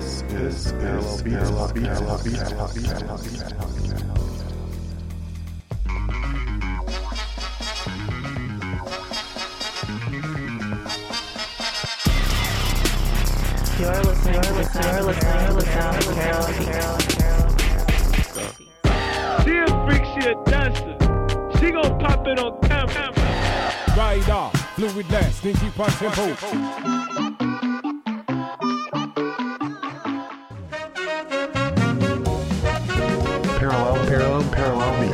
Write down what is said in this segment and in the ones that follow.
This is. You're listening You're listening to the sound Carol She a freak, she a dancer. She gon' pop it on camera. Rider, fluid less, stinky punch tempo. Parallel, parallel, beats.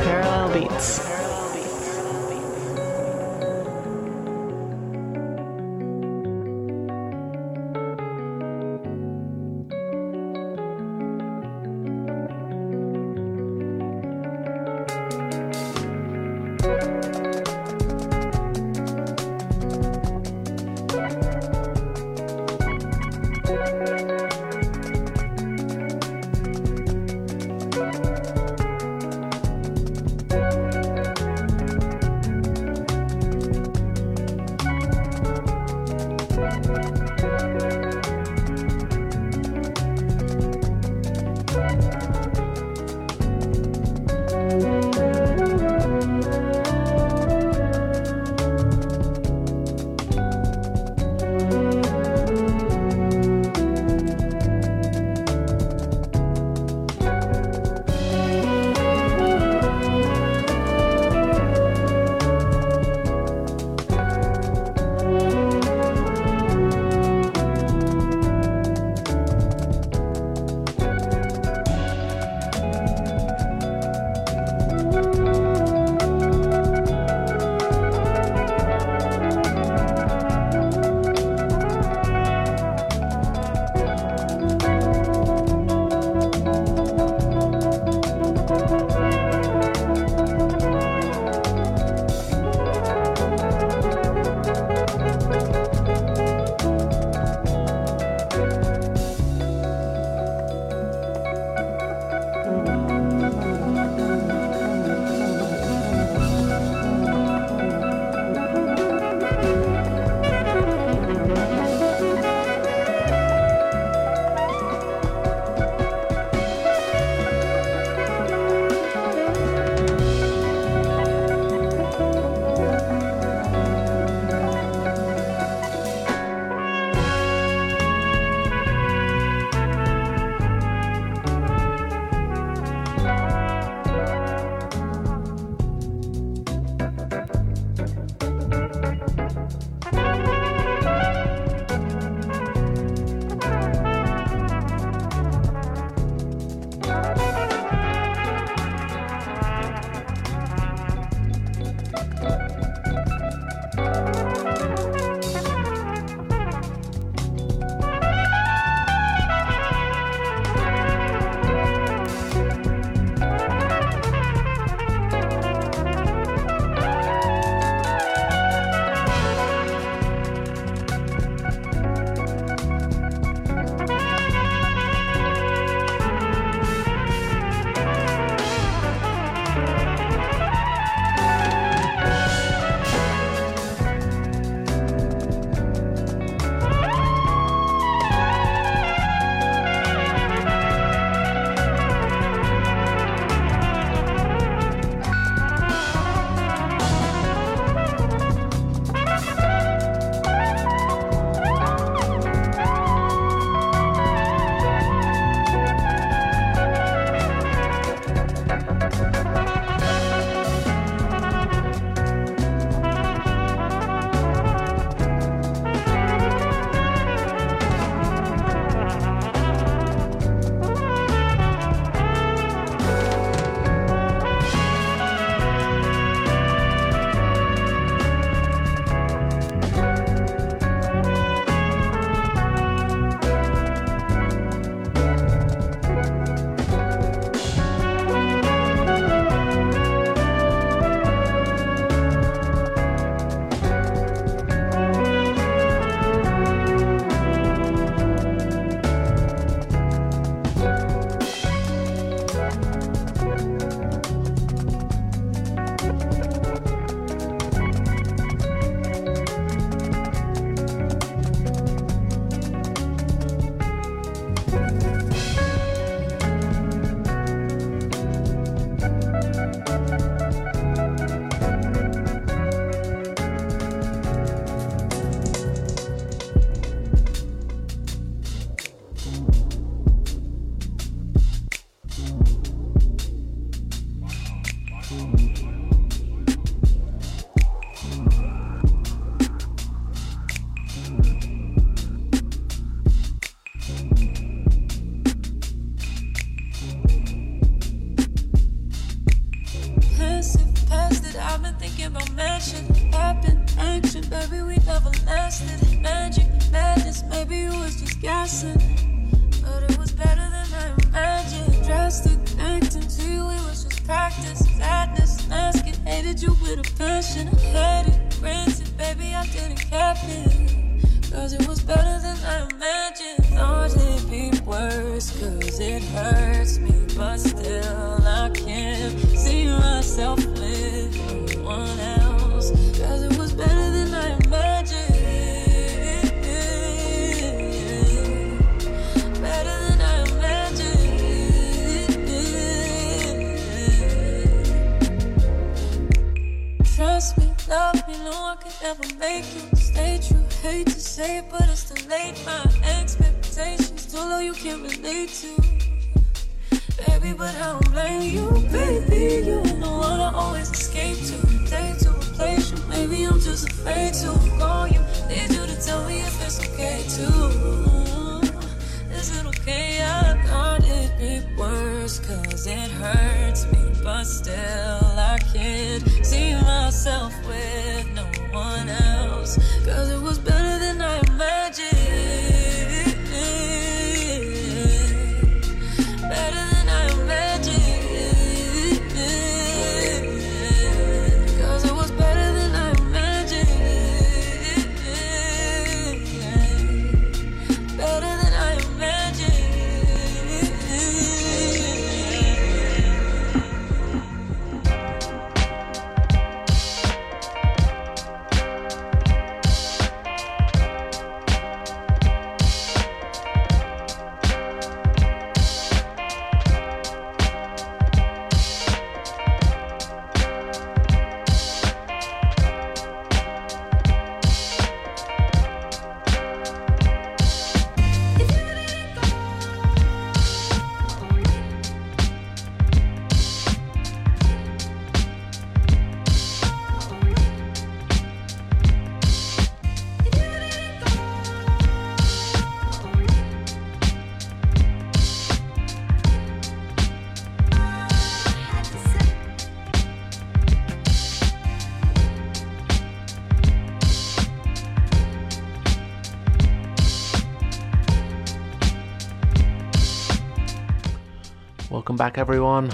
Welcome back, everyone.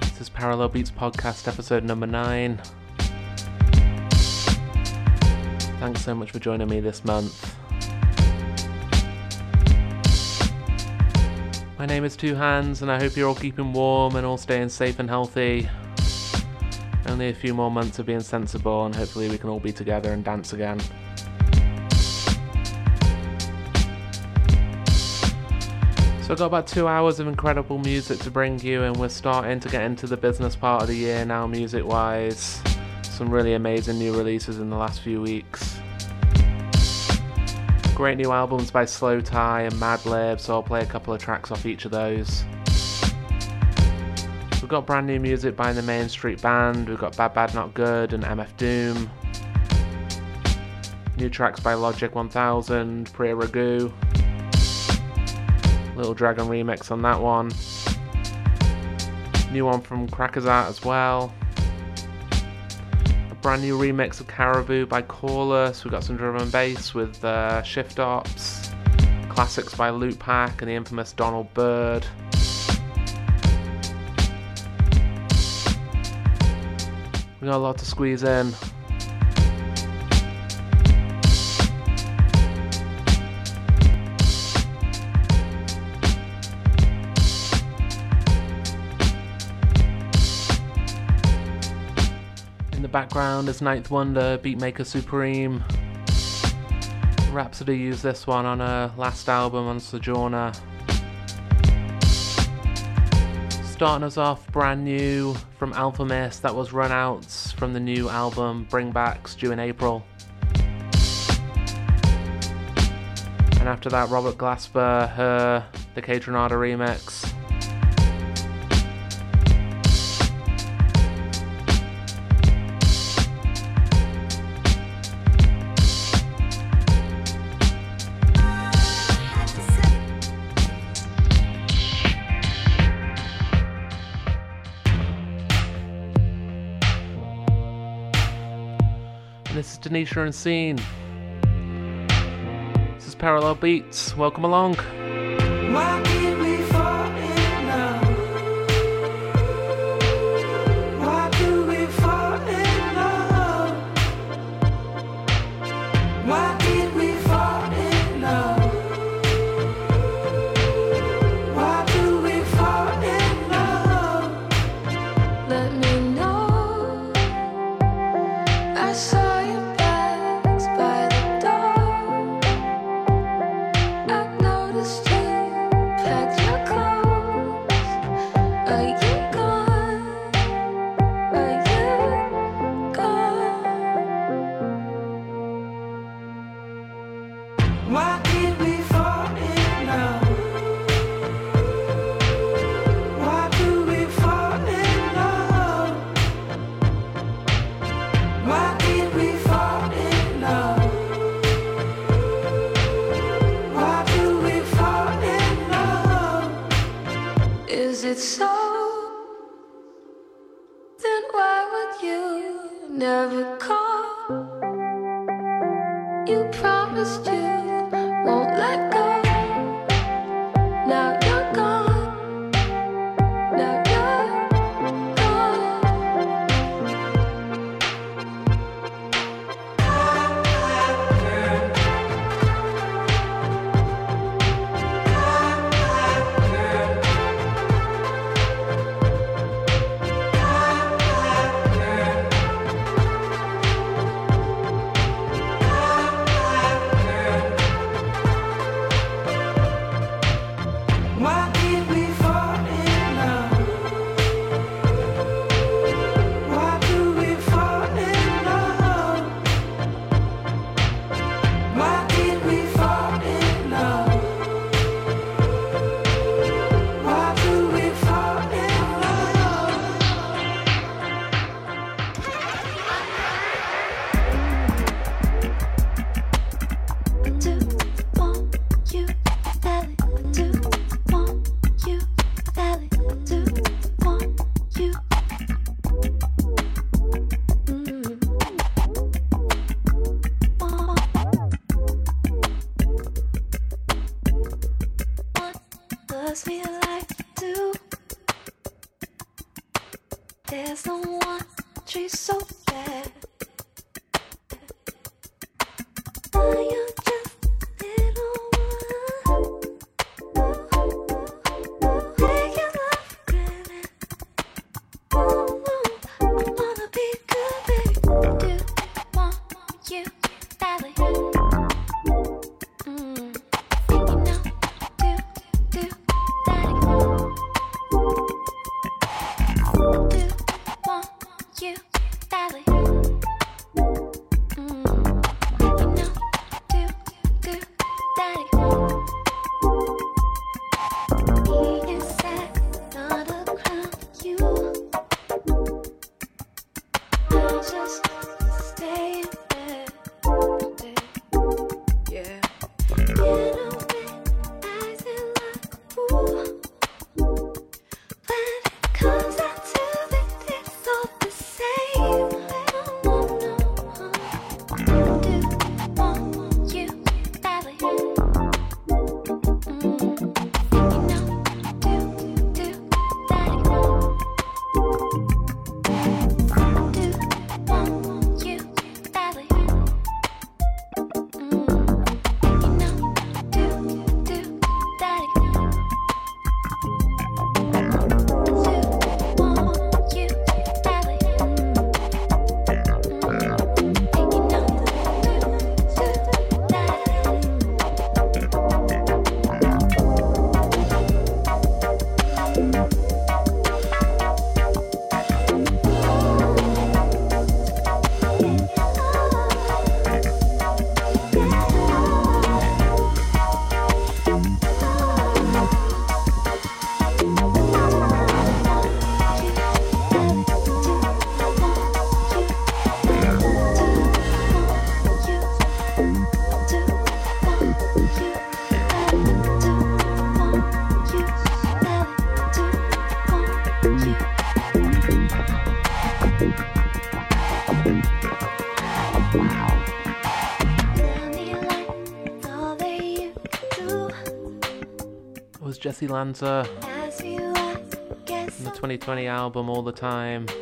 This is Parallel Beats Podcast, episode number nine. Thanks so much for joining me this month. My name is Two Hands, and I hope you're all keeping warm and all staying safe and healthy. Only a few more months of being sensible, and hopefully, we can all be together and dance again. So I've got about two hours of incredible music to bring you, and we're starting to get into the business part of the year now, music-wise. Some really amazing new releases in the last few weeks. Great new albums by Slowthai and Madlib, so I'll play a couple of tracks off each of those. We've got brand new music by the Main Street Band, we've got Bad Bad Not Good and MF Doom. New tracks by Logic 1000, Priya Ragu. Little Dragon remix on that one. New one from Crackers Out as well. A brand new remix of Caribou by Corliss. We've got some drum and bass with uh, Shift Ops. Classics by Loot Pack and the infamous Donald Byrd. We got a lot to squeeze in. Background is Ninth Wonder, Beatmaker Supreme. Rapsody used this one on her last album on Sojourner. Starting us off brand new from Alfa Mist, that was Runouts from the new album Bring Backs due in April. And after that, Robert Glasper, her, the Kaytranada remix. Denisha and Scene. This is Parallel Beats. Welcome along. Are Jessy Lanza As you are, guess from the 2020 album All the Time. Get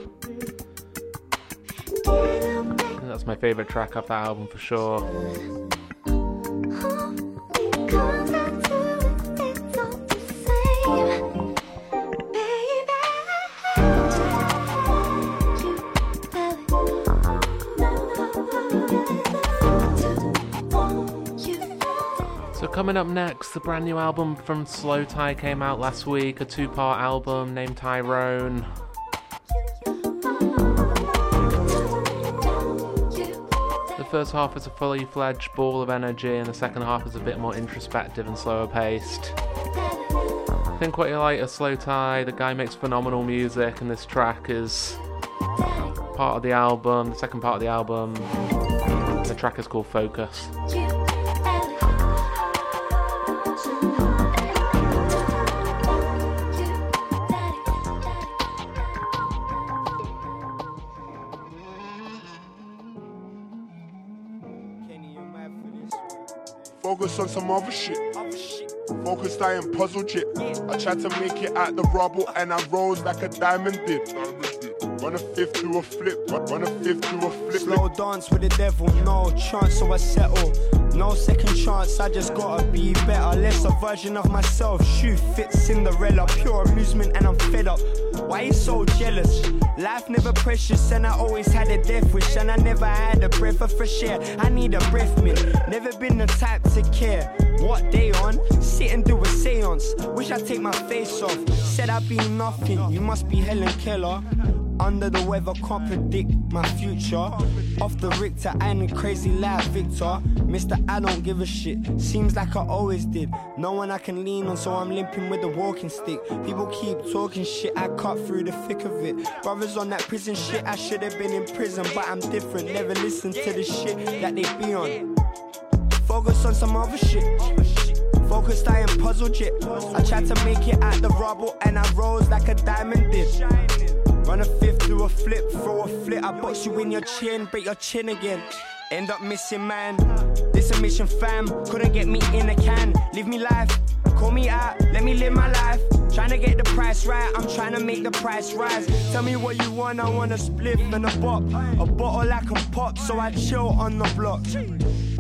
up I think that's my favourite track off that album for sure. Coming up next, the brand new album from Slowthai came out last week, a two-part album named TYRON. The first half is a fully fledged ball of energy, and the second half is a bit more introspective and slower paced. I think what you like of Slowthai. The guy makes phenomenal music, and this track is part of the album. The second part of the album. The track is called Focus. Focus on some other shit. Focused, I am puzzle chip. I tried to make it out the rubble and I rose like a diamond did. Run a fifth to a flip, run run a fifth to a flip. Slow dance with the devil, no chance, so I settle. No second chance, I just gotta be better. Less a version of myself, shoe fit Cinderella. Pure amusement, and I'm fed up. Why you so jealous? Life never precious, and I always had a death wish, and I never had a breath of fresh air. I need a breath mint. Never been the type to care. What day on? Sit and do a seance. Wish I'd take my face off. Said I'd be nothing. You must be Helen Keller. Under the weather, can't predict my future. Off the Richter, I ain't a crazy life, Victor. Mister, I don't give a shit. Seems like I always did. No one I can lean on, so I'm limping with a walking stick. People keep talking shit, I cut through the thick of it. Brothers on that prison shit, I should have been in prison, but I'm different. Never listen to the shit that they be on. Focus on some other shit. Focused, I am puzzle chip. I tried to make it out the rubble and I rose like a diamond did. Run a fifth to a flip, throw a flip. I box you in your chin, break your chin again. End up missing, man. This a mission, fam. Couldn't get me in a can. Live me life, call me out, let me live my life. Trying to get the price right, I'm trying to make the price rise. Tell me what you want, I want a split and a bop. A bottle I can pop, so I chill on the block.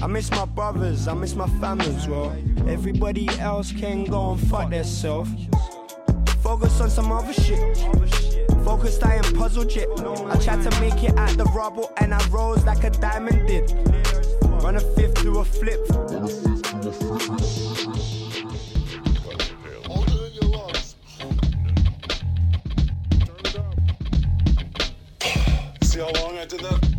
I miss my brothers, I miss my family as well. Everybody else can go and fuck themselves. Focus on some other shit. Focused, I am puzzle chip. I tried to make it out the rubble and I rose like a diamond did. Run a fifth to a flip. See how long I did that?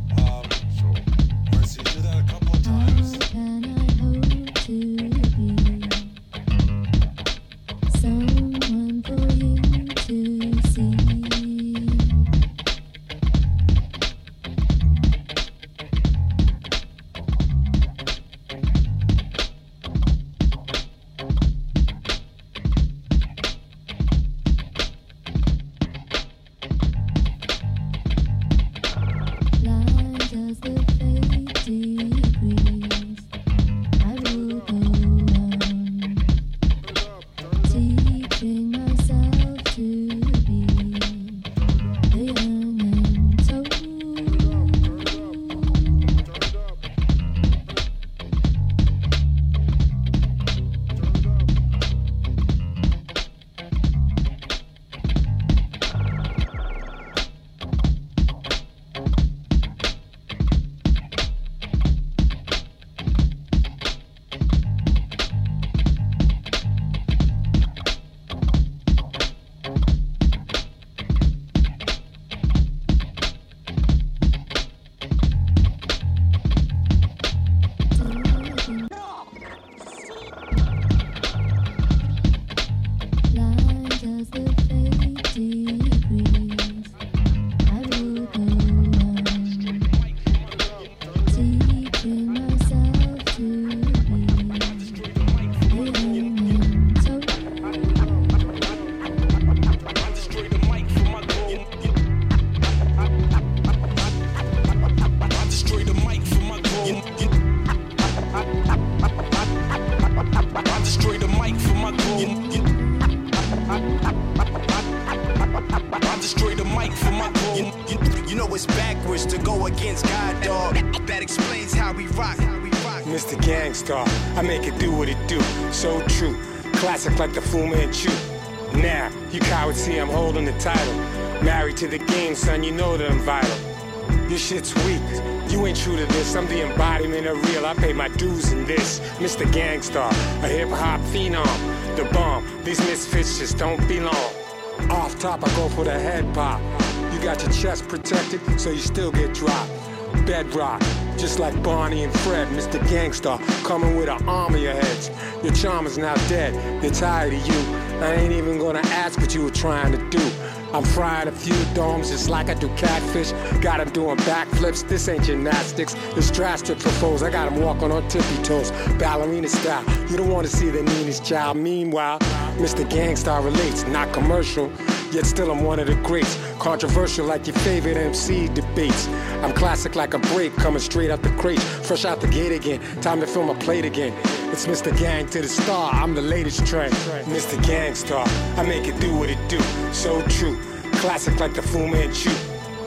Gangstar, a hip hop phenom. The bomb. These misfits just don't belong. Off top, I go for the head pop. You got your chest protected, so you still get dropped. Bedrock, just like Barney and Fred, Mr. Gangstar, coming with an army of heads. Your charm is now dead, they're tired of you. I ain't even gonna ask what you were trying to do. I'm frying a few domes just like I do catfish. Got 'em doing backflips, this ain't gymnastics. It's drastic propose. I got 'em walking on tippy toes, ballerina style. You don't wanna see the meanest child. Meanwhile, Mr. Gangstar relates, not commercial. Yet still I'm one of the greats. Controversial like your favorite MC debates. I'm classic like a break, coming straight out the crate. Fresh out the gate again, time to fill my plate again. It's Mr. Gang to the star, I'm the latest trend. Mr. Gangstar, I make it do what it do. So true, classic like the Fu Manchu.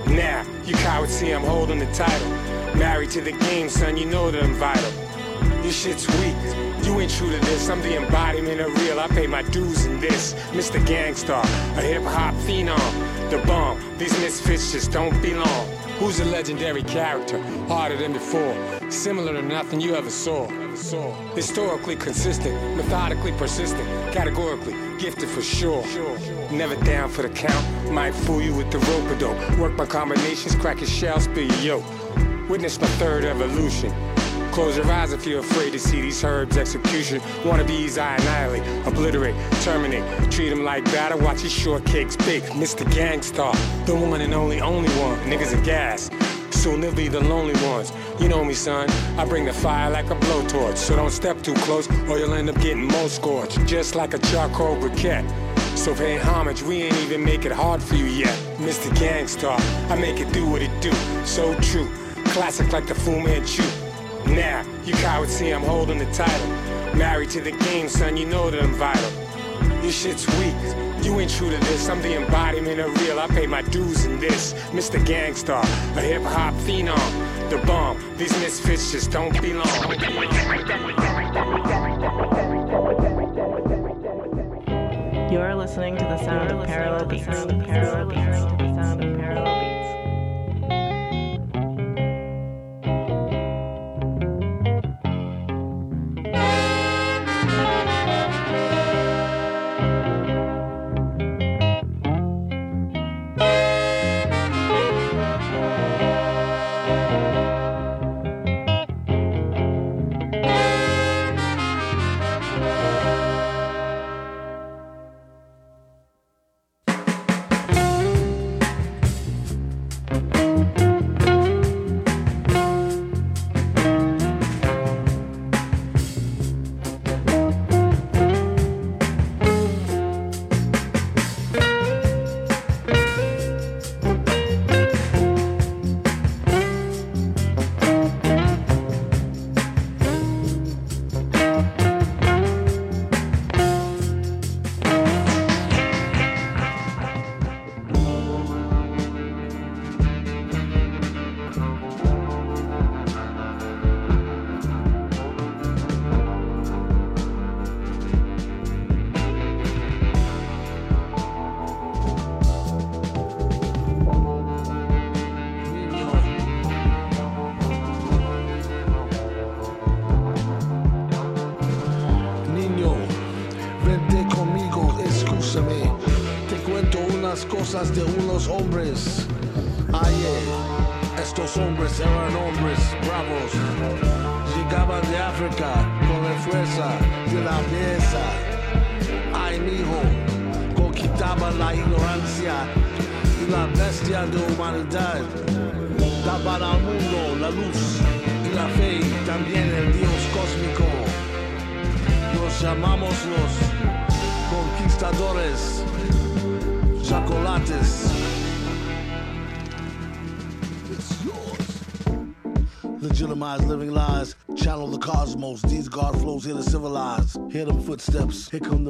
Now, you cowards see I'm holding the title. Married to the game, son, you know that I'm vital. Your shit's weak. You ain't true to this. I'm the embodiment of real. I pay my dues in this. Mr. Gangstar, a hip hop phenom. The bomb. These misfits just don't belong. Who's a legendary character? Harder than before. Similar to nothing you ever saw. Historically consistent, methodically persistent, categorically gifted for sure. Never down for the count. Might fool you with the rope a dope. Work my combinations, crack your shell, spill your yoke. Witness my third evolution. Close your eyes if you're afraid to see these herbs execution. Wannabes I annihilate, obliterate, terminate. Treat them like batter, watch these shortcakes bake. Mr. Gangstar, the one and only, only one. Niggas are gas. Soon they'll be the lonely ones. You know me, son. I bring the fire like a blowtorch. So don't step too close or you'll end up getting more scorched. Just like a charcoal briquette. So pay homage, we ain't even make it hard for you yet. Mr. Gangstar, I make it do what it do. So true. Classic like the Fu Manchu. Now, you cowards see I'm holding the title. Married to the game, son, you know that I'm vital. Your shit's weak. You ain't true to this. I'm the embodiment of real. I pay my dues in this. Mr. Gangstar, a hip hop phenom. The bomb. These misfits just don't belong. You're listening to the sound of parallel beats. Parallel beats. The sound of parallel beats. Footsteps. Here come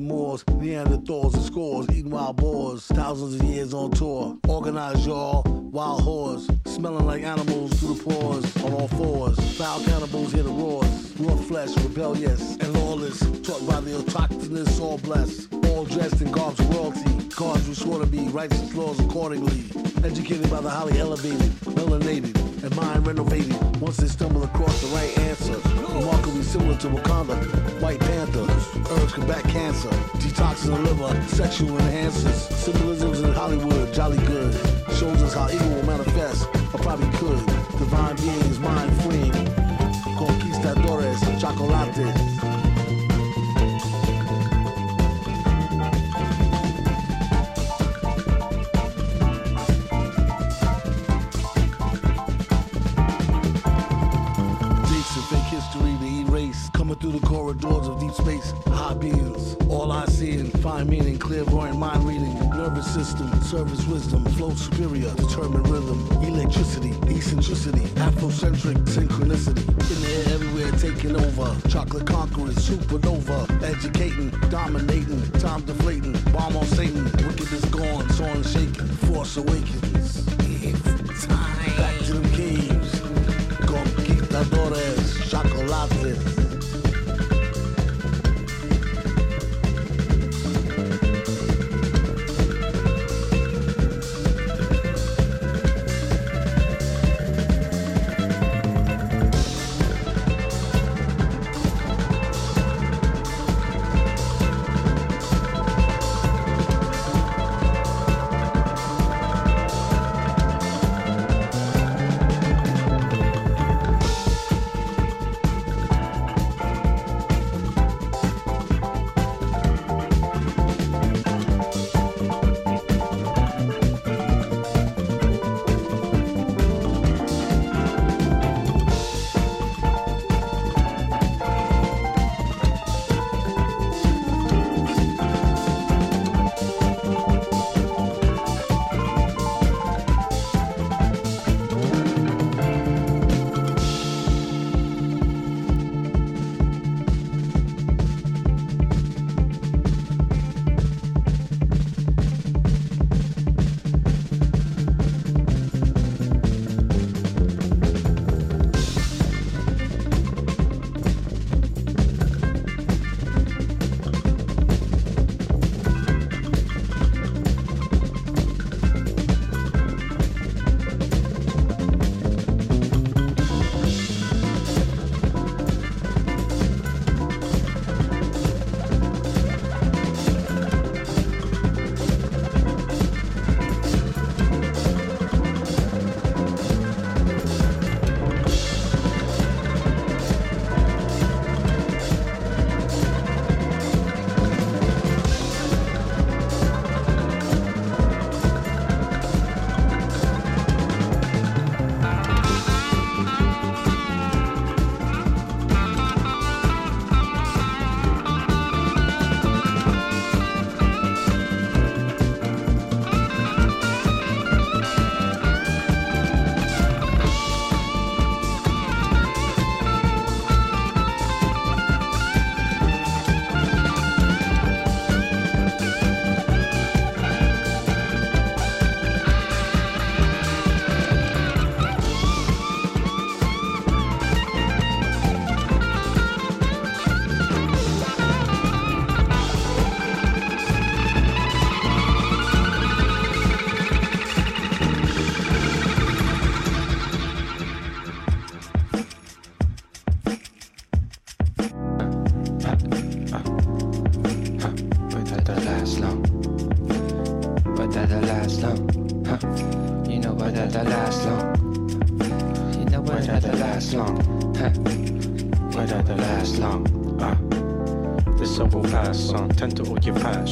sexual enhancers, meaning. Clairvoyant mind reading. Nervous system. Service wisdom. Flow superior. Determined rhythm. Electricity. Eccentricity. Afrocentric synchronicity. In the air everywhere taking over. Chocolate conquerors. Supernova. Educating. Dominating. Time deflating. Bomb on Satan. Wickedness gone. Song shaking. Force awakens. It's time. Back to them caves. Conquistadores, chocolates.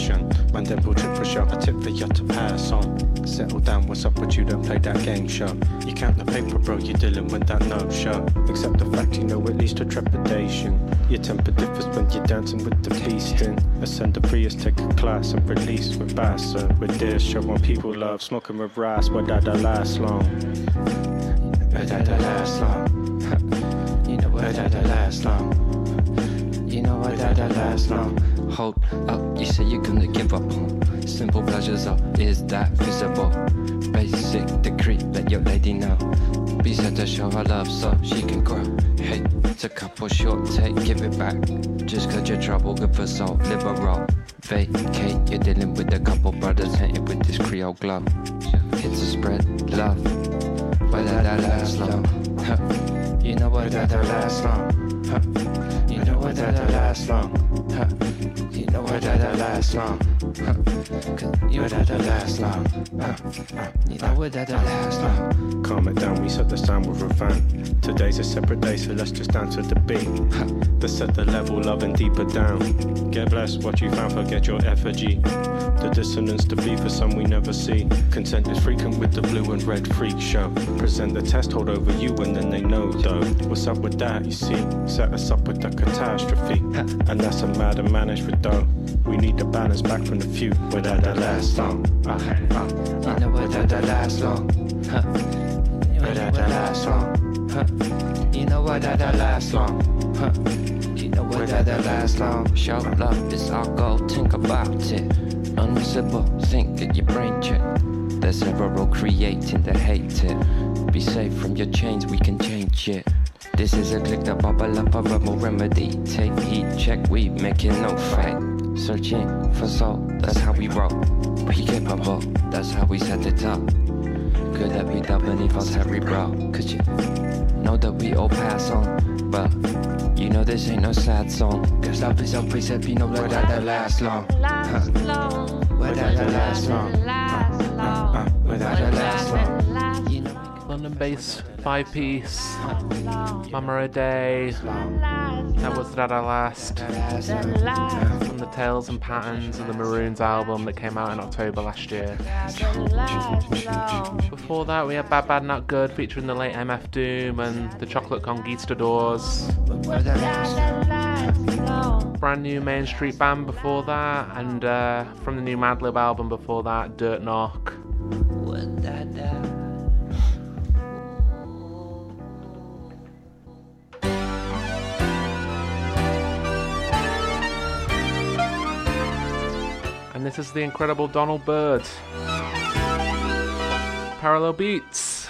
Passion. Man, then pull trip push up a tip for you to pass on. Settle down, what's up with you? Don't play that game show. You count the paper, bro. You're dealing with that no show. Accept the fact you know at least a trepidation. Your temper differs when you're dancing with the beast in. Ascend the Prius, take a class and release with bass. Uh, with this, show what people love. Smoking with rice, but that that last long. That last long. You know what that'll last long. You know what that'll last long. Hold up, you say you're gonna give up on simple pleasures, or is that visible? Basic decree, let your lady know. Be set to show her love so she can grow. Hey, it's a couple short take, give it back. Just cause you're trouble, good for soul, liberal. Vacate, you're dealing with a couple brothers hating with this Creole glow. It's a spread love, but that'll last long. Huh. You know what that'll last long. Huh. What that'll last long. Huh. You know what that'll last long. Huh. 'Cause You know that'll last long. Huh. Huh. You know what that'll last long. Calm it down, we set the sound with fan. Today's a separate day, so let's just dance to the beat. To set the level, loving deeper down. Get blessed, what you found, forget your effigy. The dissonance to be for some we never see. Consent is frequent with the blue and red freak show. Present the test, hold over you, and then they know though. What's up with that, you see? Set us up with the catastrophe. And that's a matter managed with dough. We need the balance back from the few without that last long. Okay, uh, You know what that'll last song. Huh. What that'll last song. Huh. You know what that'll last long. Huh. You know what that'll last long. Show love is our goal, think about it. Unmissable, think get your brain check. There's several creating the hate it. Be safe from your chains, we can change it. This is a click that bubble up a rebel remedy. Take heat, check, we making no fight. Searching for soul, that's how we roll. We capable, that's how we set it up. Good that dug beneath us heavy bro. Cause you know that we all pass on. But you know this ain't no sad song. Cause love is our precept, you know that that'll last long. Huh. Where that'll last long. Where that'll last long. London based five piece. Mama a Day. That was That I Last. From the Tales and Patterns of the Maroons album that came out in October last year. Before that, we had Bad Bad Not Good featuring the late MF Doom and the Chocolate Conquistadors. Brand new Main Street Band before that, and uh, from the new Madlib album before that, Dirtknock. And this is the incredible Donald Byrd. Parallel Beats.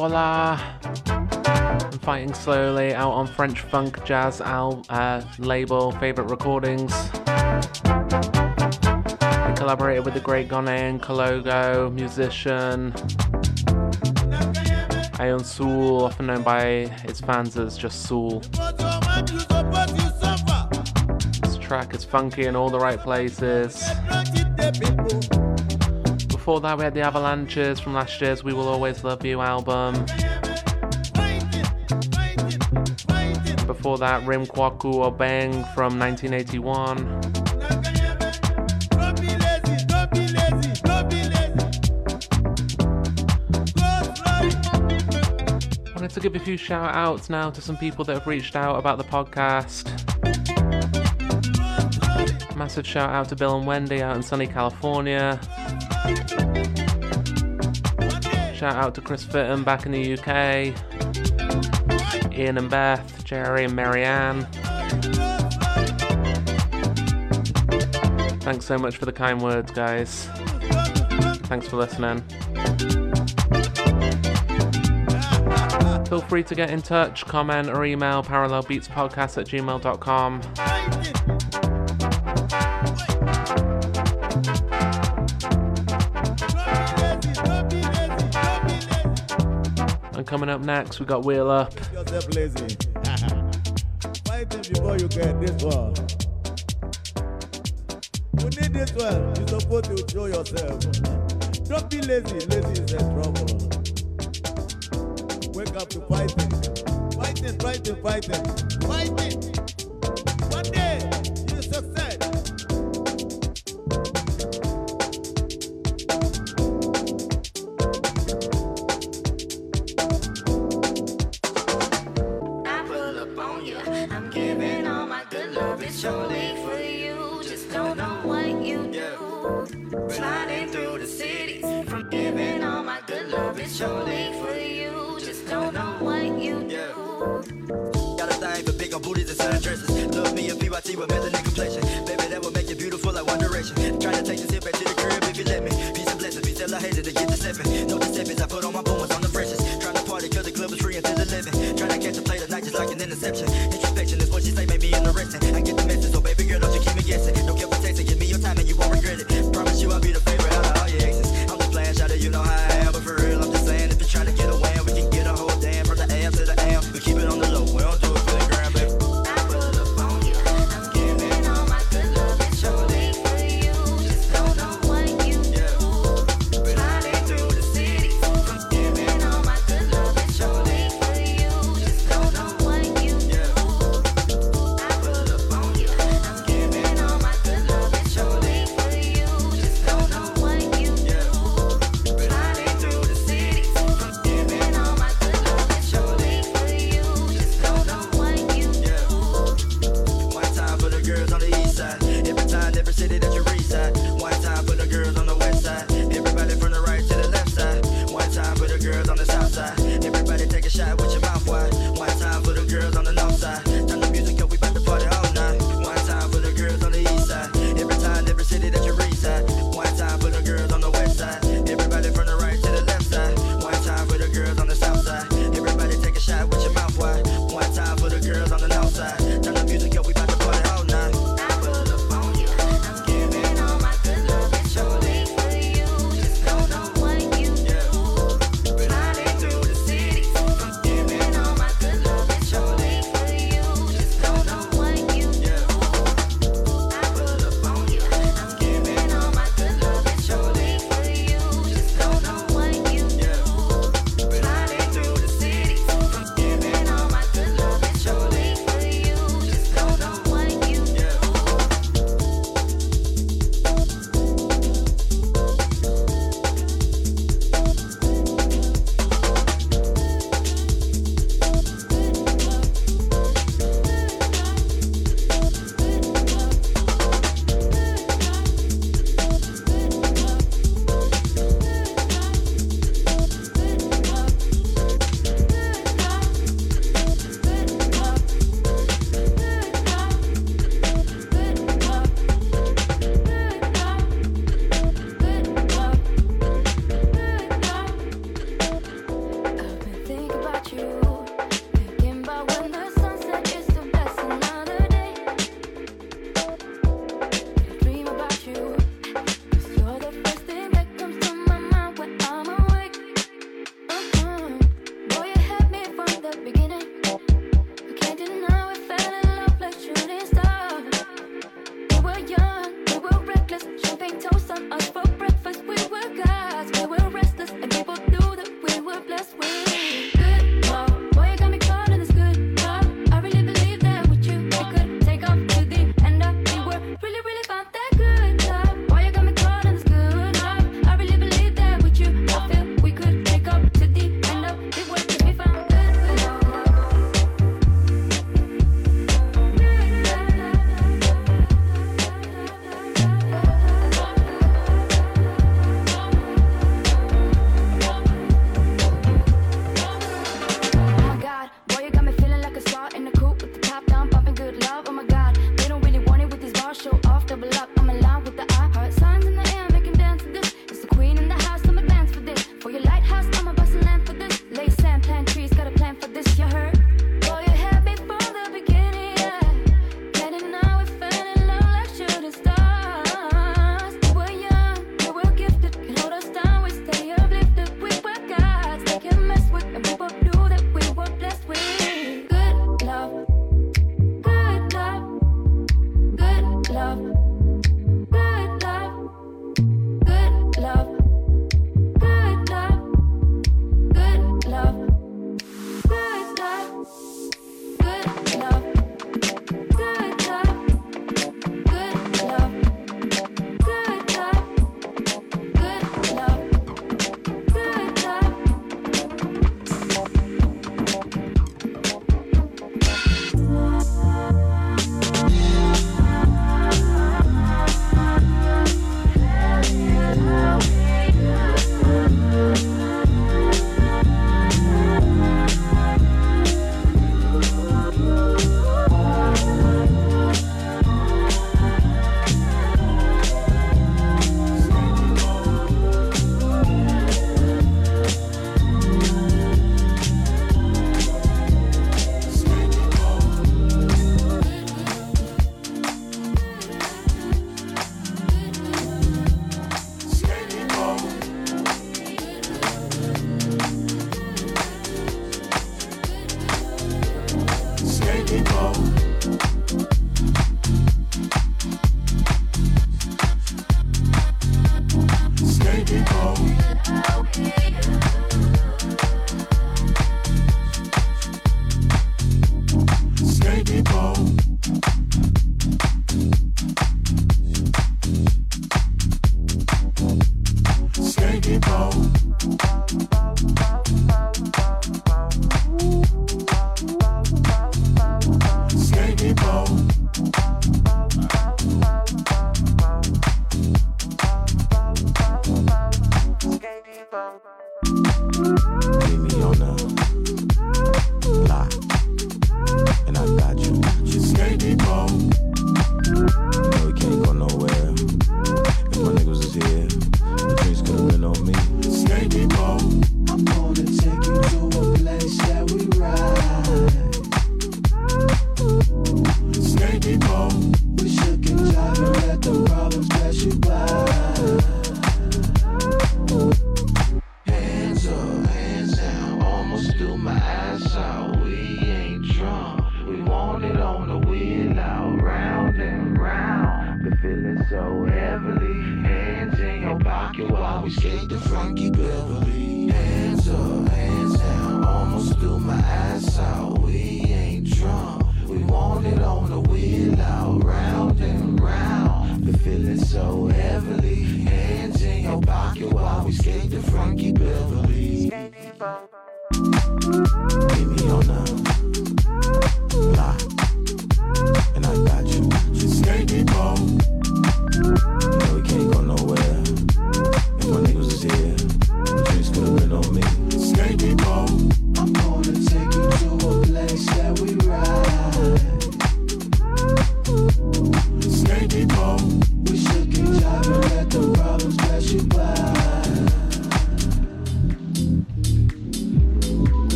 Voilaaa. I'm Fighting Slowly out on French Funk Jazz al- uh, label, Favorite Recordings. They collaborated with the great Ghanaian Kologo musician Ayuune Sule, often known by his fans as just Soul. This track is funky in all the right places. Before that, we had the Avalanches from last year's We Will Always Love You album. Before that, Rim Kwaku Obeng from 1981. Wanted to give a few shout outs now to some people that have reached out about the podcast. Massive shout out to Bill and Wendy out in sunny California. Shout out to Chris Fitton back in the UK. Ian and Beth, Jerry and Marianne. Thanks so much for the kind words, guys. Thanks for listening. Feel free to get in touch, comment, or email parallelbeatspodcast at gmail.com. coming up next, we got Wheel Up. It before you get this one. You need this one. You're supposed to show yourself. Don't be lazy. Lazy is a trouble. Wake up to fighting. Fighting, fighting, fighting. Fighting.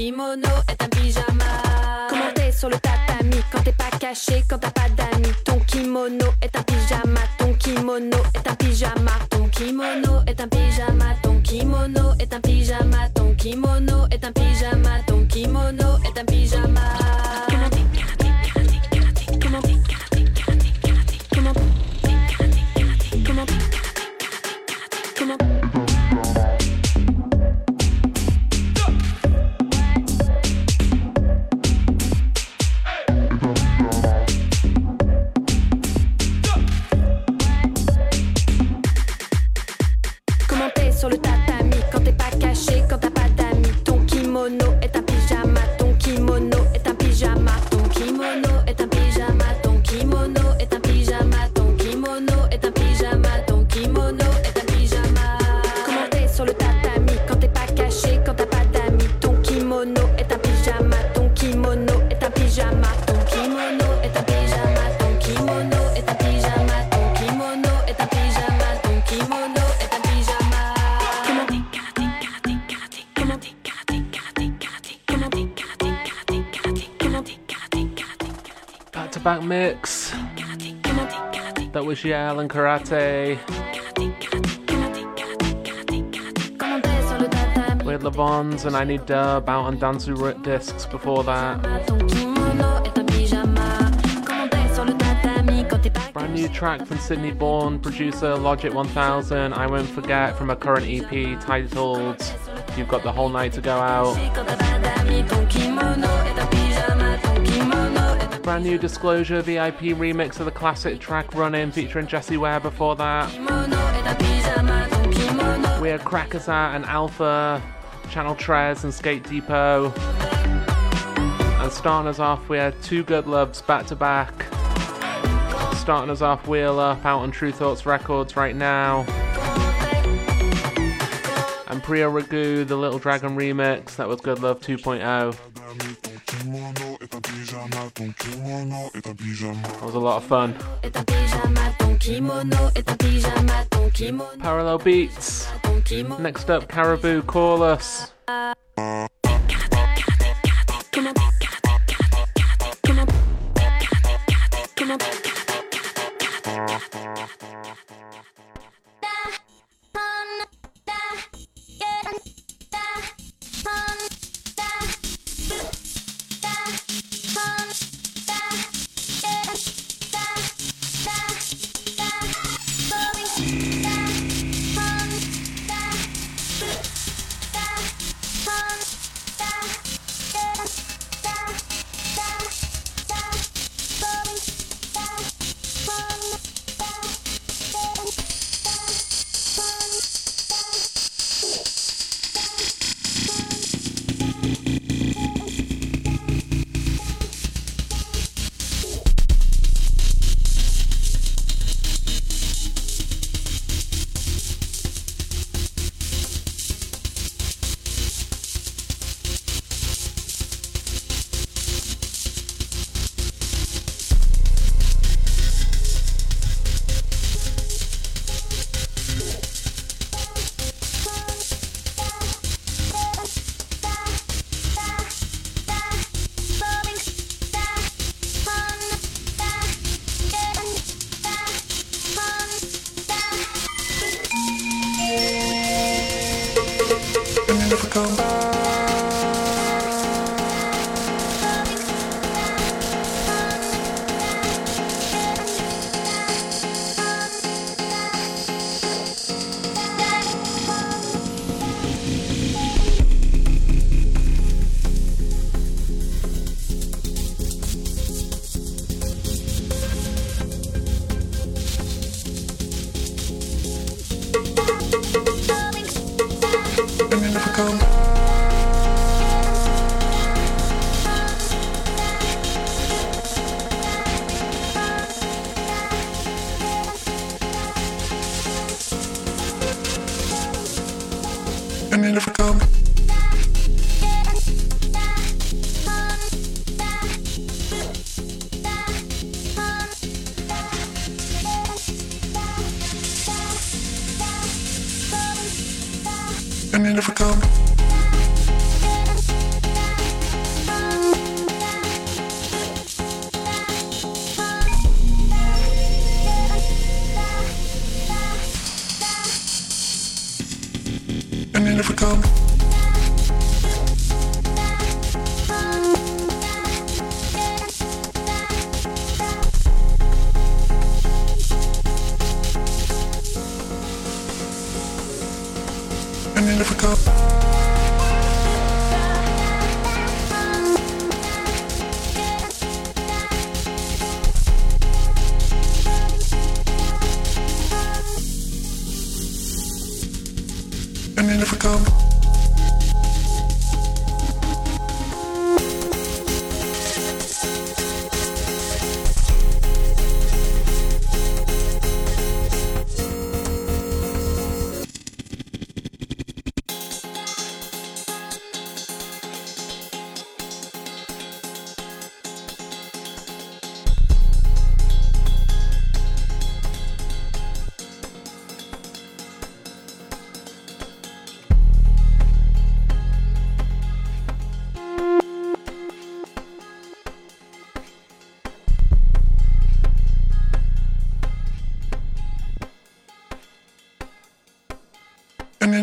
Kimono est un pyjama. Comment t'es sur le tatami quand t'es pas caché, quand t'as pas d'amis, ton kimono est un pyjama, ton kimono est un pyjama, ton kimono est un pyjama, ton kimono est un pyjama, ton kimono est un pyjama, was Yale and Karate. With Levons and I Need Dub out on Danzu discs before that. Brand new track from Sydney born producer Logic 1000. I Won't Forget from a current EP titled You've Got the Whole Night to Go Out. Brand new Disclosure VIP remix of the classic track Running featuring Jessie Ware before that. We had Out and Alpha, Channel Tres and Skate Depot. And starting us off, we had two good loves back to back. Starting us off, Wheel Up out on True Thoughts Records right now. And Priya Ragu, the Little Dragon remix, that was Good Love oh. 2.0. That was a lot of fun. Parallel Beats. Next up, Caribou Call Us.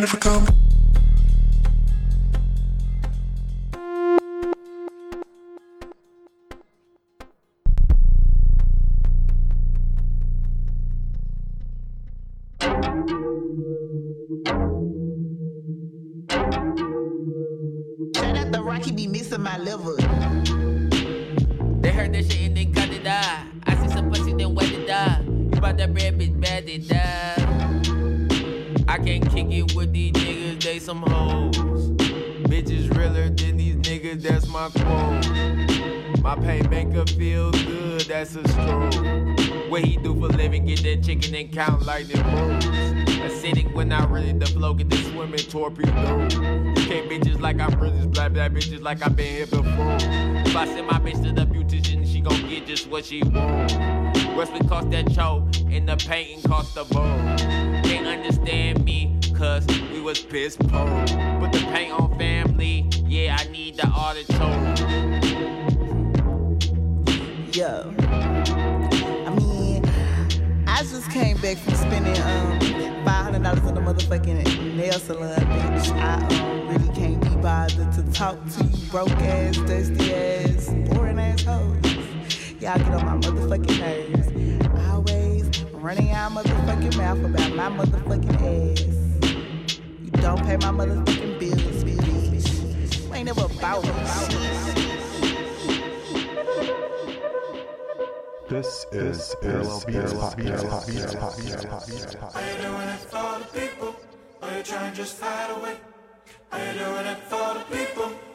Never come. Like I've been here before. If I send my bitch to the beautician, she gon' get just what she want. Wesley cost that choke, and the painting cost the bone. Can't understand me, cause we was piss poor. Put the paint on family, yeah, I need the artichoke. Yo. I mean, I just came back from spending um five hundred dollars on the motherfucking nail salon, bitch. I um, really can't be bothered to talk to you broke ass, dusty ass, boring ass hoes. Y'all get on my motherfucking nerves. Always running y'all motherfucking mouth about my motherfucking ass. You don't pay my motherfucking bills, bitch. You ain't never about shit. This is Parallel Beats Podcast. Are you doing it for the people? Or you trying just fight away? Are you doing it for the people?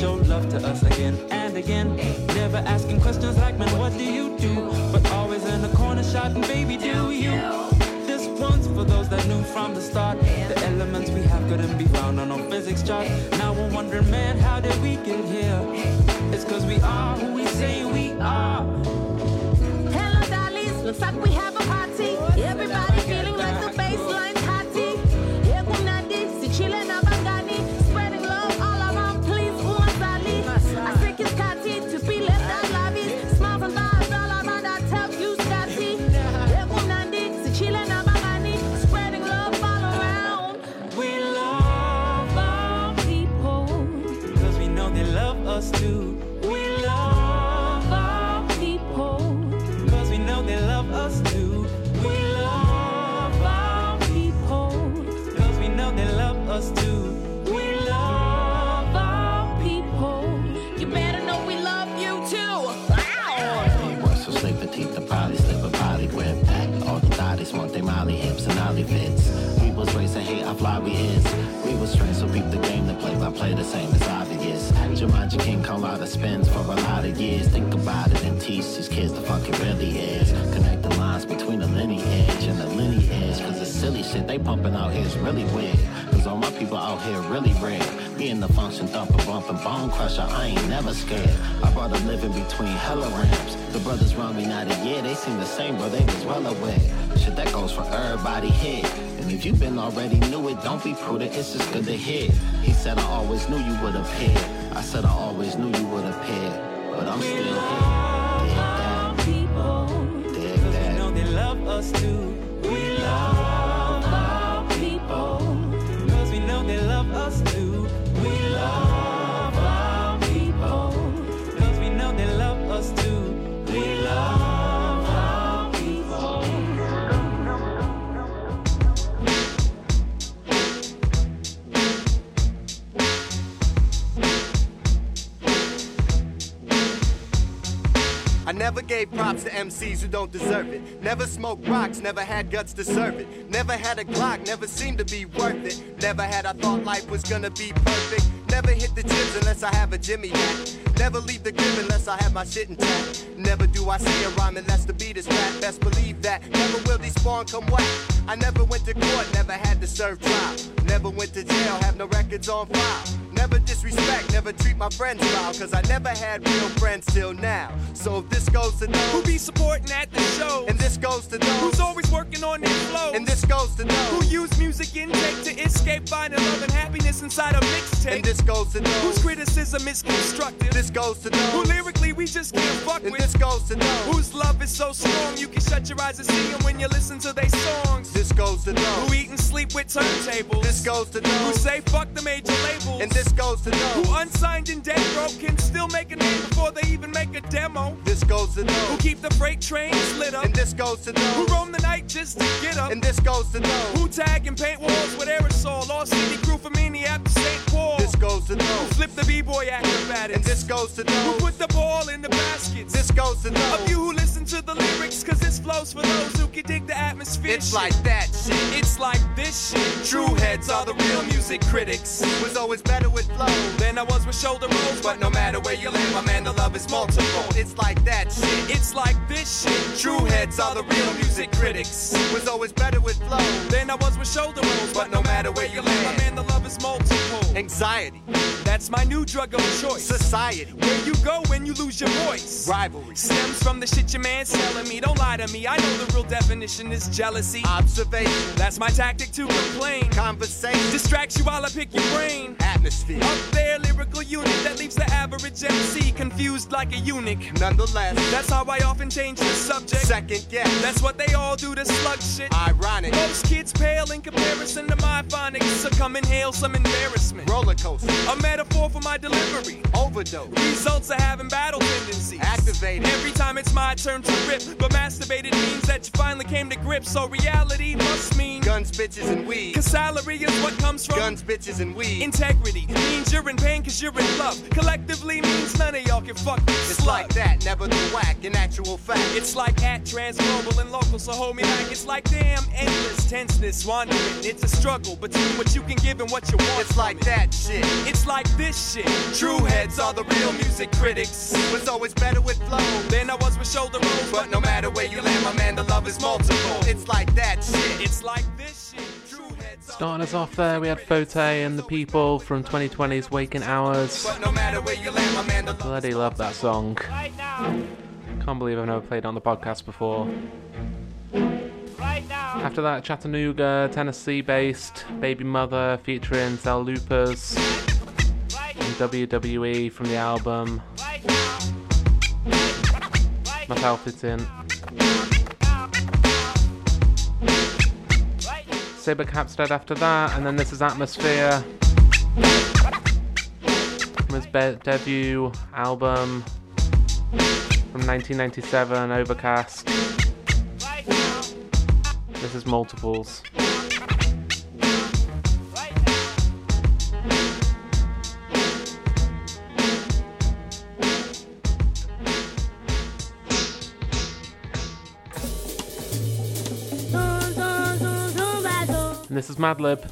Show love to us again and again. Never asking questions like, man, what do you do? But always in the corner shouting, baby, do you? This one's for those that knew from the start. The elements we have couldn't be found on no physics chart. Now we're wondering, man, how did we get here? It's cause we are who we say we are. Hello, dollies. Looks like we have play the same as obvious. Jumanji King Kong lot of spins for a lot of years. Think about it and teach these kids the fuck it really is. Connect the lines between the lineage and the lineage. Cause the silly shit they pumping out here is really weird. Cause all my people out here really rare. Me and the function thumper, bumping bone crusher, I ain't never scared. I brought a living between hella ramps. The brothers around me not a year, they seem the same, bro, they was well aware. Shit, that goes for everybody here. If you've been already knew it, don't be prudent, it's just good to hear. He said, I always knew you would appear. I said, I always knew you would appear. But I'm still here. People. Cause we know they love us too. Never gave props to MCs who don't deserve it. Never smoked rocks, never had guts to serve it. Never had a Glock, never seemed to be worth it. Never had I thought life was gonna be perfect. Never hit the gyms unless I have a Jimmy hat. Never leave the crib unless I have my shit intact. Never do I see a rhyme unless the beat is rap. Best believe that. Never will these spawn come whack. I never went to court, never had to serve trial. Never went to jail, have no records on file. Never disrespect, never treat my friends foul. Cause I never had real friends till now. So this goes to those Who be supporting at the show? And this goes to those Who's always working on their flow? And this goes to those Who use music intake to escape finding love and happiness inside a mixtape? And this goes to those Whose criticism is constructive? This goes to those Who lyrically we just can't fuck with. And with? this goes to those Whose love is so strong you can shut your eyes and see them when you listen to their songs? This goes to those Who eat and sleep with turntables? This goes to those Who say fuck the major labels? And this goes to those Who unsigned and dead broke can still make a name before they even make a demo? This goes to those Who keep the freight trains lit up? And this goes to those Who roam the night just to get up? And this goes to those Who tag and paint walls with aerosol? All city crew from Minneapolis, St. Paul. This goes to those Who flip the b-boy acrobatics? And this goes to those Who put the ball in the baskets? This goes to those Of you who to the lyrics, cause this flows for those who can dig the atmosphere. It's shit. like that shit It's like this shit. True heads are the real music critics. Was always better with flow Than I was with shoulder rolls, but no matter where you land, my man, the love is multiple. It's like that shit It's like this shit. True heads are the real music critics. Was always better with flow Than I was with shoulder rolls, but no matter where you land, my man, the love is multiple. Anxiety That's my new drug of choice. Society Where you go when you lose your voice. Rivalry Stems from the shit your man's telling me. Don't lie to me. I know the real definition is jealousy. Observation That's my tactic to complain. Conversation Distract you while I pick your brain. Atmosphere Up there, lyrical unit that leaves the average MC confused like a eunuch. Nonetheless That's how I often change the subject. Second guess That's what they all do to slug shit. Ironic Most kids pale in comparison to my phonics, so come inhale some embarrassment. Roller coaster A metaphor for my delivery. Overdose Results of having battle tendencies. Activated Every time it's my turn to rip, but masturbated means that you finally came to grips. So reality must mean Guns, bitches, and weed Cause salary is what comes from Guns, bitches, and weed integrity. Means you're in pain cause you're in love. Collectively means none of y'all can fuck It's like that, never the whack in actual fact It's like at trans global and local, so hold me back. It's like damn endless tenseness. Wanna. It's a struggle between what you can give and what you want. It's like that shit. It's like this shit. True heads are the real music critics. Was always better with flow. Than I was with shoulder rolls. But no matter where you land, my man, the love is multiple. It's like that shit. It's like this shit. True heads are Starting us off there, we had Fote and the People from 2020's Waking Hours. No matter where you land, man, Bloody love that song. Can't believe I've never played on the podcast before. After that, Chattanooga, Tennessee based Baby Mother featuring Cell Loopers and WWE from the album. It's In. Saber Capstead after that, and then this is Atmosphere. From his be- debut album from 1997, Overcast. This is Multiples. And this is Madlib.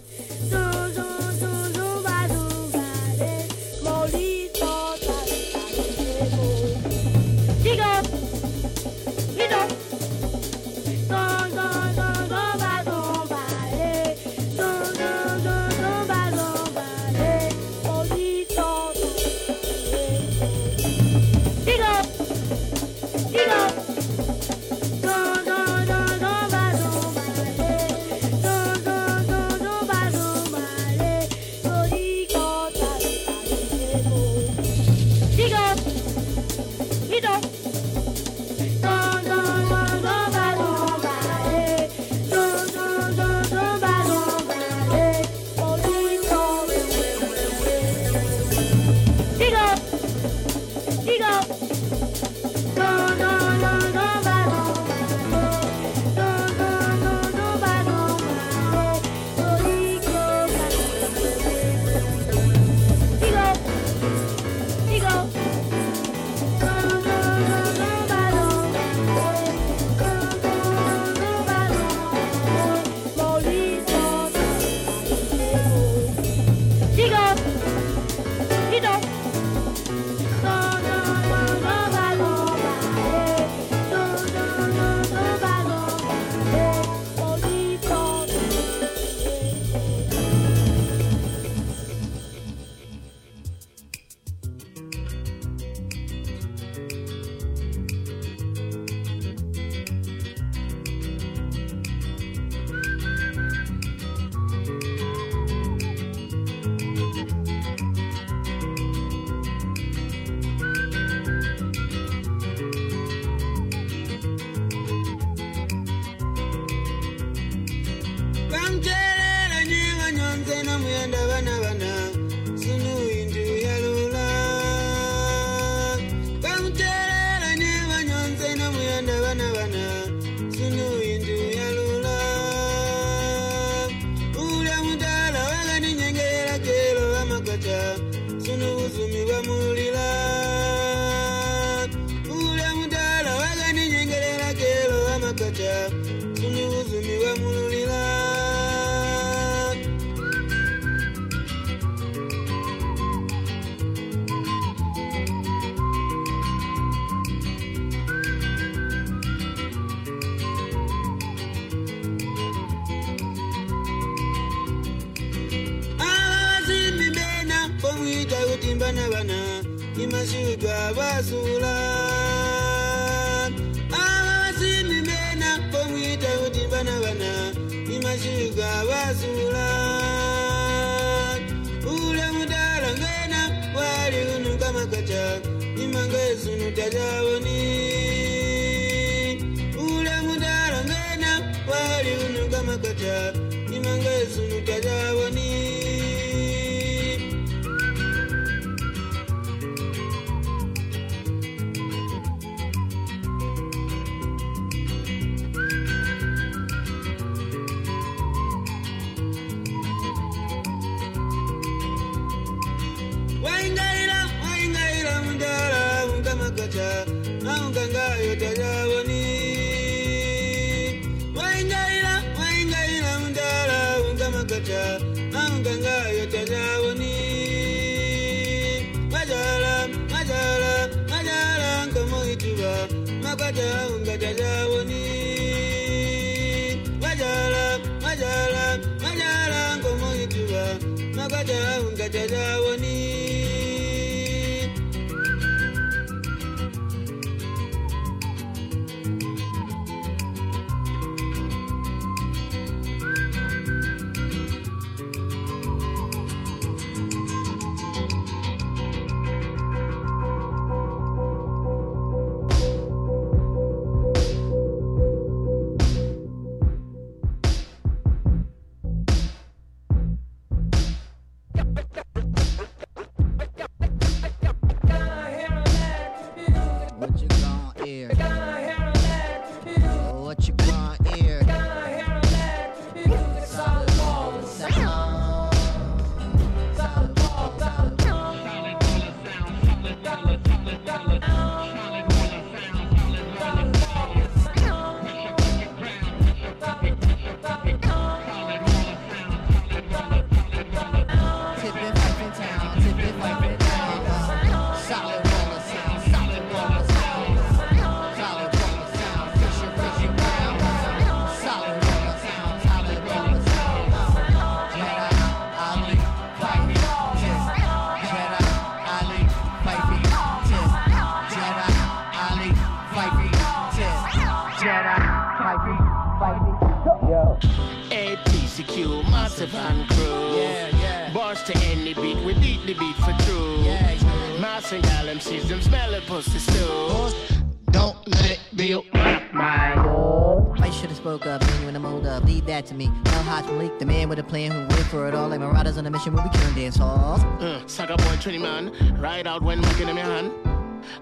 Mission, we'll dance halls. Uh, Saga boy, 20 man, ride out when mucking in my hand.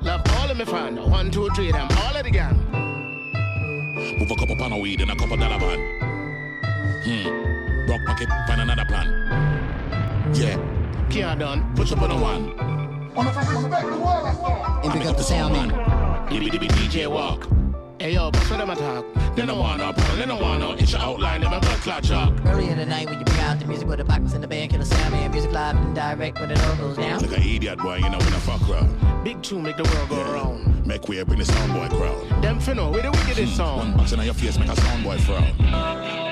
Love all of my fan, one, two, three, them, all of the gang. Move a couple pound of weed and a couple dollar van. Hmm. Rock pocket, find another plan. Yeah. Can't done, push up on a one. And pick up the sound man. Dibby dibby DJ walk. Hey yo, bust for them attack. They don't want no problem, they don't want no itch outline, them a blood clot chalk. Early in the night when you bring out the music with the box in the band, kill the sound man, music live and direct when it all goes down. Like an idiot boy, you know, when I fuck around. Big two make the world go round. Make way, bring the sound boy crowd. Them finna, we the this hmm. song. One box in your face, make a sound boy frown.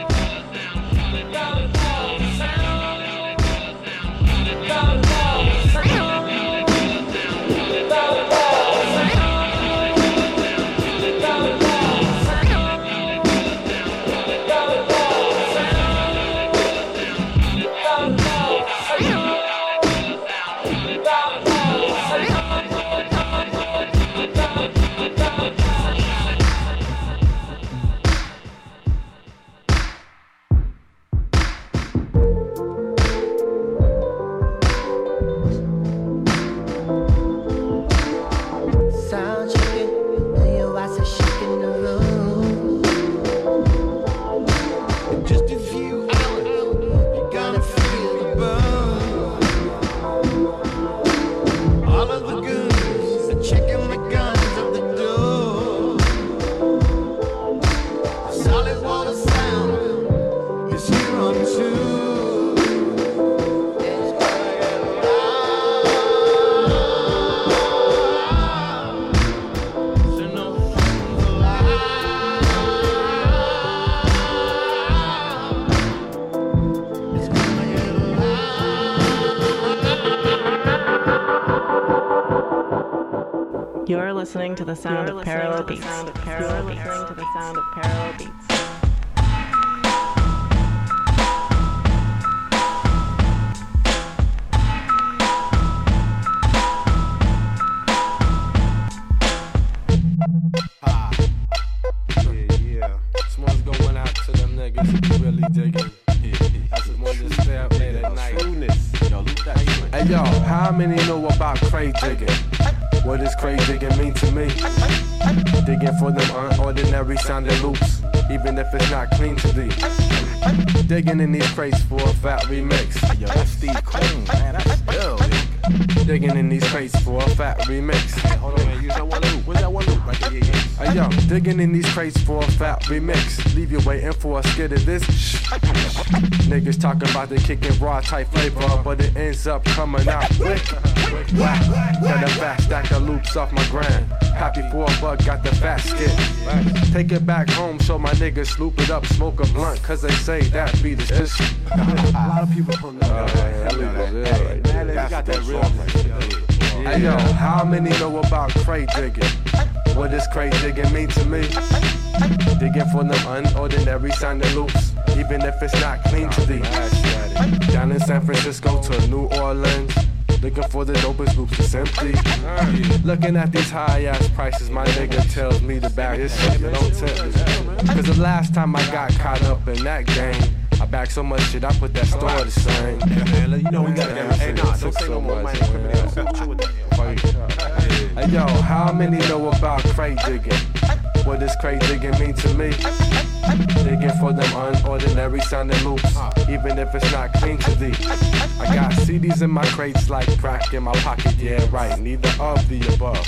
To the sound of parallel beats. Remix. Leave you waiting for a skid of this. Niggas talking about they kicking raw type flavor, but it ends up coming out quick. Whack. Got a fat stack of loops off my grind. Happy for a buck, got the fat skit. Take it back home, show my niggas sloop it up, smoke a blunt, cause they say that beat is just. A lot of people don't know that. Oh, yeah, Hey, that. man, you got that real Hey yo, how many know about crate digging? What does crate digging mean to me? Digging for them unordinary sounding loops, even if it's not clean to thee. Down in San Francisco to New Orleans. Looking for the dopest loops to simply. Looking at these high ass prices, my nigga tells me to back this shit. Don't tempt me. Cause the last time I got caught up in that game, I backed so much shit, I put that store to shame. You know we gotta get Hey, nah, don't say no more money. Chill with that. Hey yo, how many know about crate digging? What does crate digging mean to me? Digging for them unordinary sounding loops, even if it's not clean to thee. I got CDs in my crates like crack in my pocket, yeah, right, neither of the above.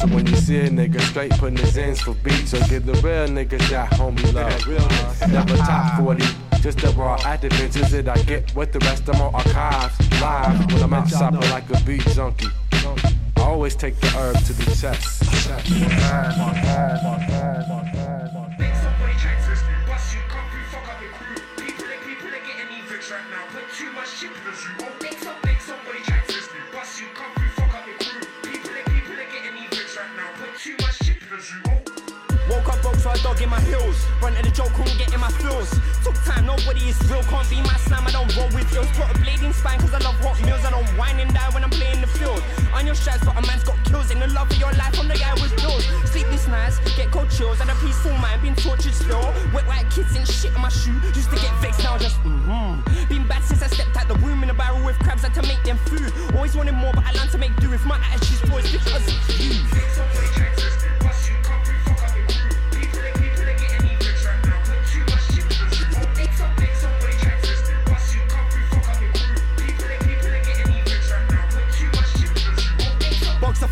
So when you see a nigga straight putting his ends for beats, so give the real niggas that homie love. Never top 40. Just the raw active vintage that I get with the rest of my archives live when I'm out shopping like a beat junkie. I always take the herb to the chest. Dog in my heels. Run to the joke, couldn't get in my feels. Took time, nobody is real. Can't be my slam, I don't roll with heels. Put a blade in spine, cause I love hot meals. I don't whine and die when I'm playing the field. On your stripes, but a man's got kills. In the love of your life, I'm the guy with bills. Sleepless nights, get cold chills. And a peaceful mind, been tortured still. Wet white kids and shit in my shoe. Used to get vexed, now just mm-hmm. Been bad since I stepped out the womb in a barrel with crabs. Had to make them food. Always wanted more, but I learned to make do with my attitude's boys because it's you.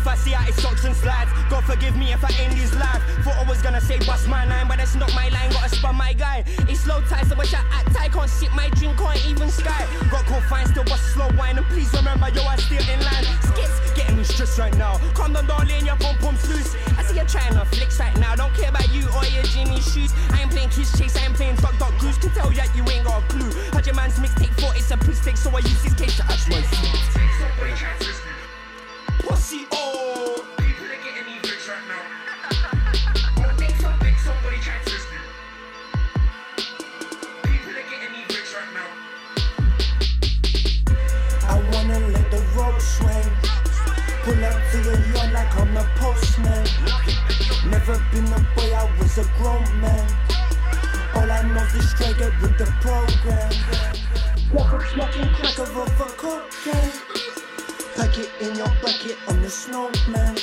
Box of fasciitis, socks and slides. God forgive me if I end his life. Thought I was gonna say bust my line, but that's not my line. Gotta spun my guy. It's low tide, so much I act tight. Can't sip my drink, can't even sky. Got caught fine, still bust slow wine. And please remember, yo, I still in line. Skits getting me stressed right now. Calm down, darling, your pom pom's loose. I see you trying to flex right now. Don't care about you or your Jimmy shoes. I ain't playing kiss chase, I ain't playing fuck dog goose. Can tell that you ain't got a clue. Had your man's mixtape for it's a piss take, so I use his case to ask my the postman. Never been a boy, I was a grown man. All I know is straight up with the program. Walk up smoking crack of a cocaine. Pack it in your bucket on the snowman.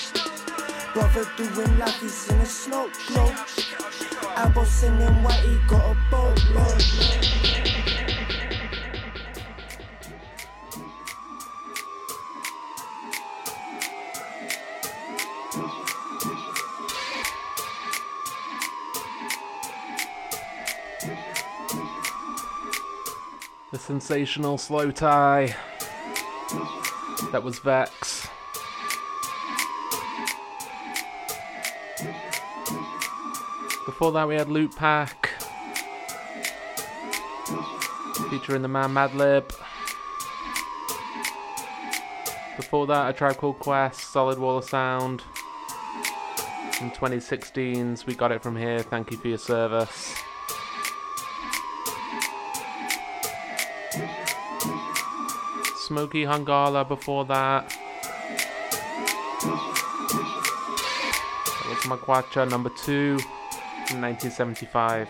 Brother doing life, he's in a snow globe. Elbow singing white, he got a boatload. The sensational Slowthai. That was Vex. Before that, we had Loot Pack featuring the man Madlib. Before that, a tribe called Quest, Solid Wall of Sound. In 2016's, we got it from here. Thank you for your service. Smokey Haangala before that. That was Magwacha number two from 1975.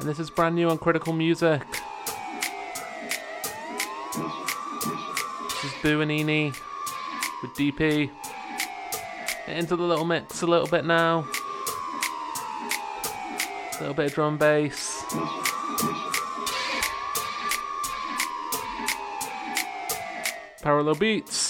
And this is brand new on Critical Music. This is Buanini with DP. Into the little mix a little bit now. A little bit of drum bass. Parallel beats.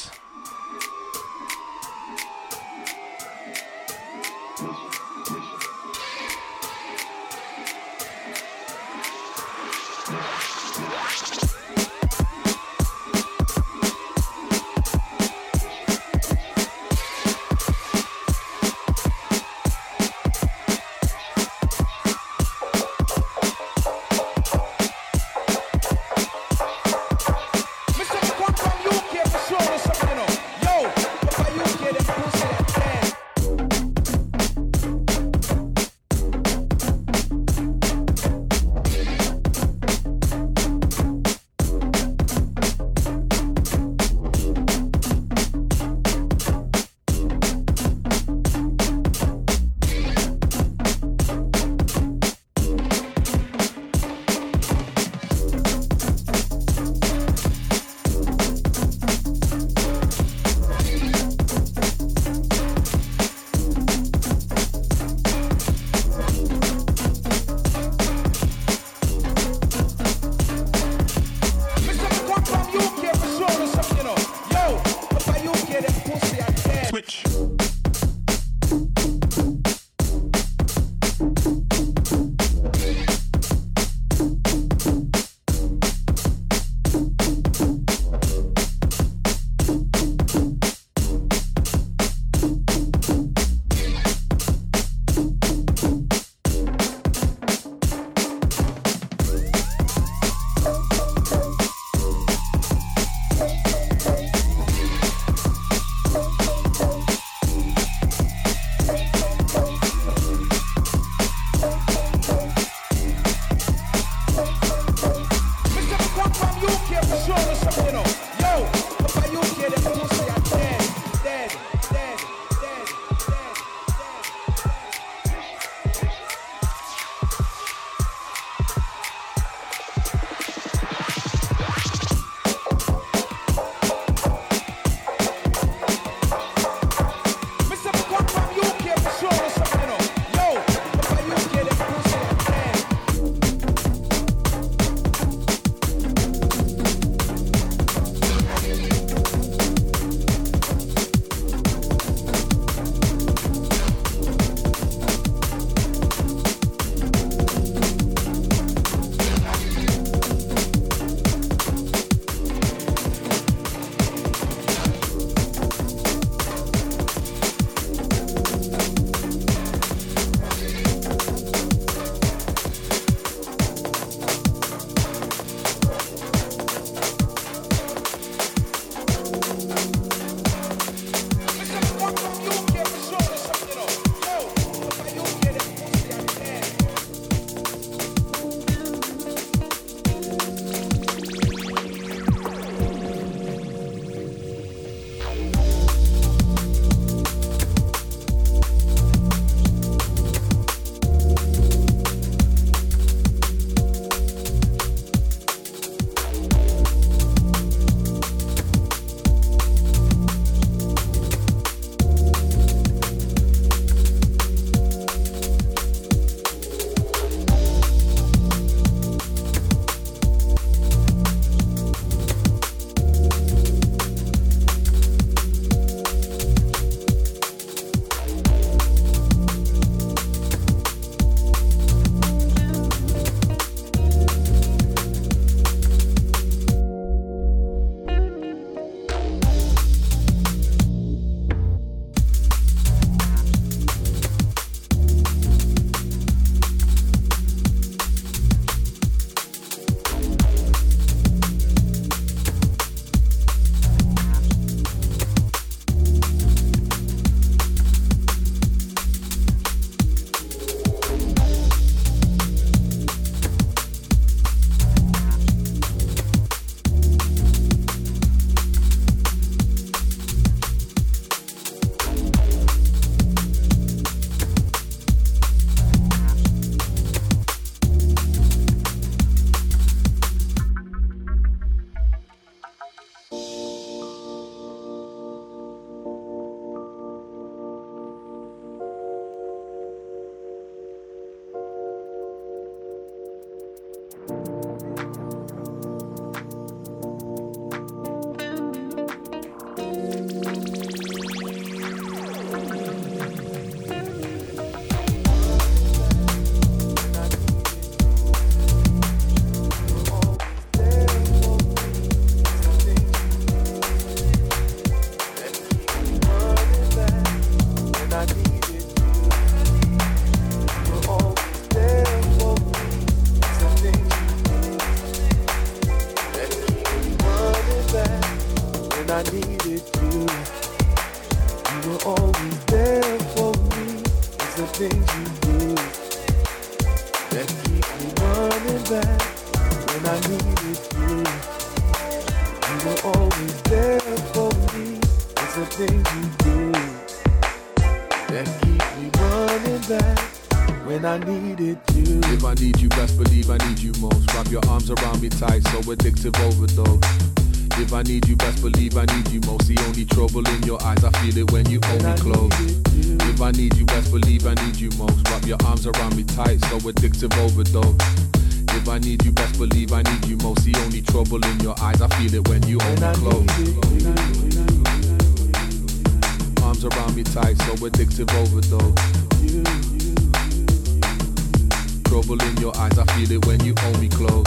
when you hold me close.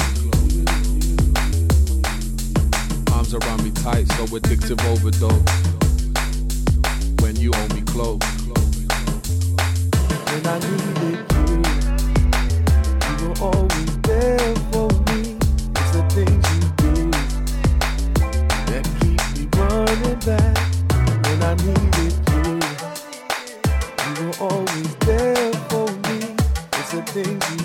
Arms around me tight, so addictive overdose. When you hold me close. When I needed you, you were always there for me. It's the things you do that keep me running back. When I needed you, you were always there for me. It's the things you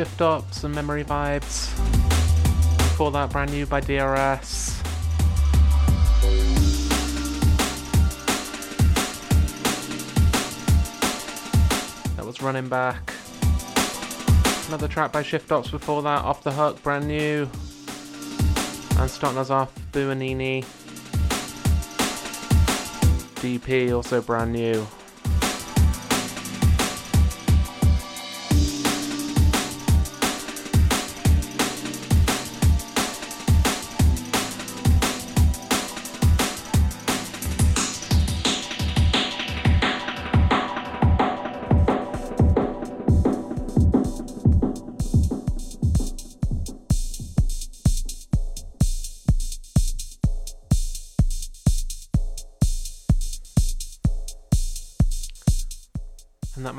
Shift Up, some memory vibes. Before that, brand new by DRS. That was Running Back. Another track by Shift Ops before that, Off the Hook, brand new. And starting us off, Buanini. DP, also brand new.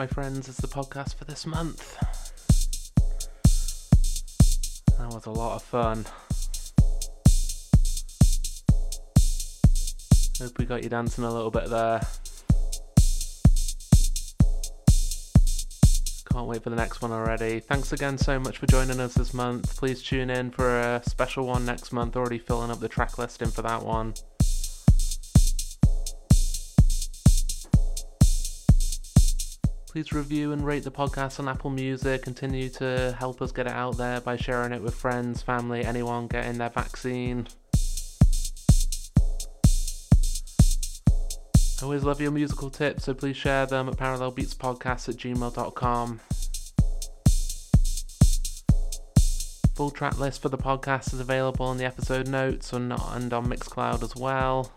My friends, is the podcast for this month. That was a lot of fun. Hope we got you dancing a little bit there. Can't wait for the next one already. Thanks again so much for joining us this month. Please tune in for a special one next month. Already filling up the track listing for that one. Please review and rate the podcast on Apple Music. Continue to help us get it out there by sharing it with friends, family, anyone getting their vaccine. I always love your musical tips, so please share them at parallelbeatspodcast at gmail.com. Full track list for the podcast is available in the episode notes and and on Mixcloud as well.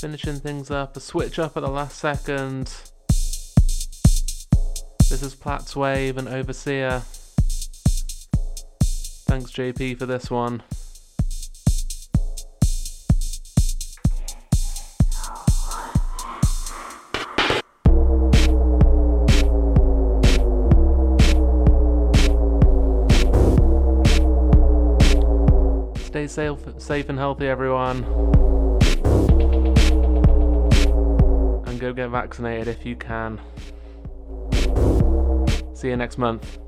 Finishing things up, a switch up at the last second. This is Platts Wave and Overseer. Thanks, JP, for this one. Stay safe, safe and healthy, everyone. Go get vaccinated if you can. See you next month.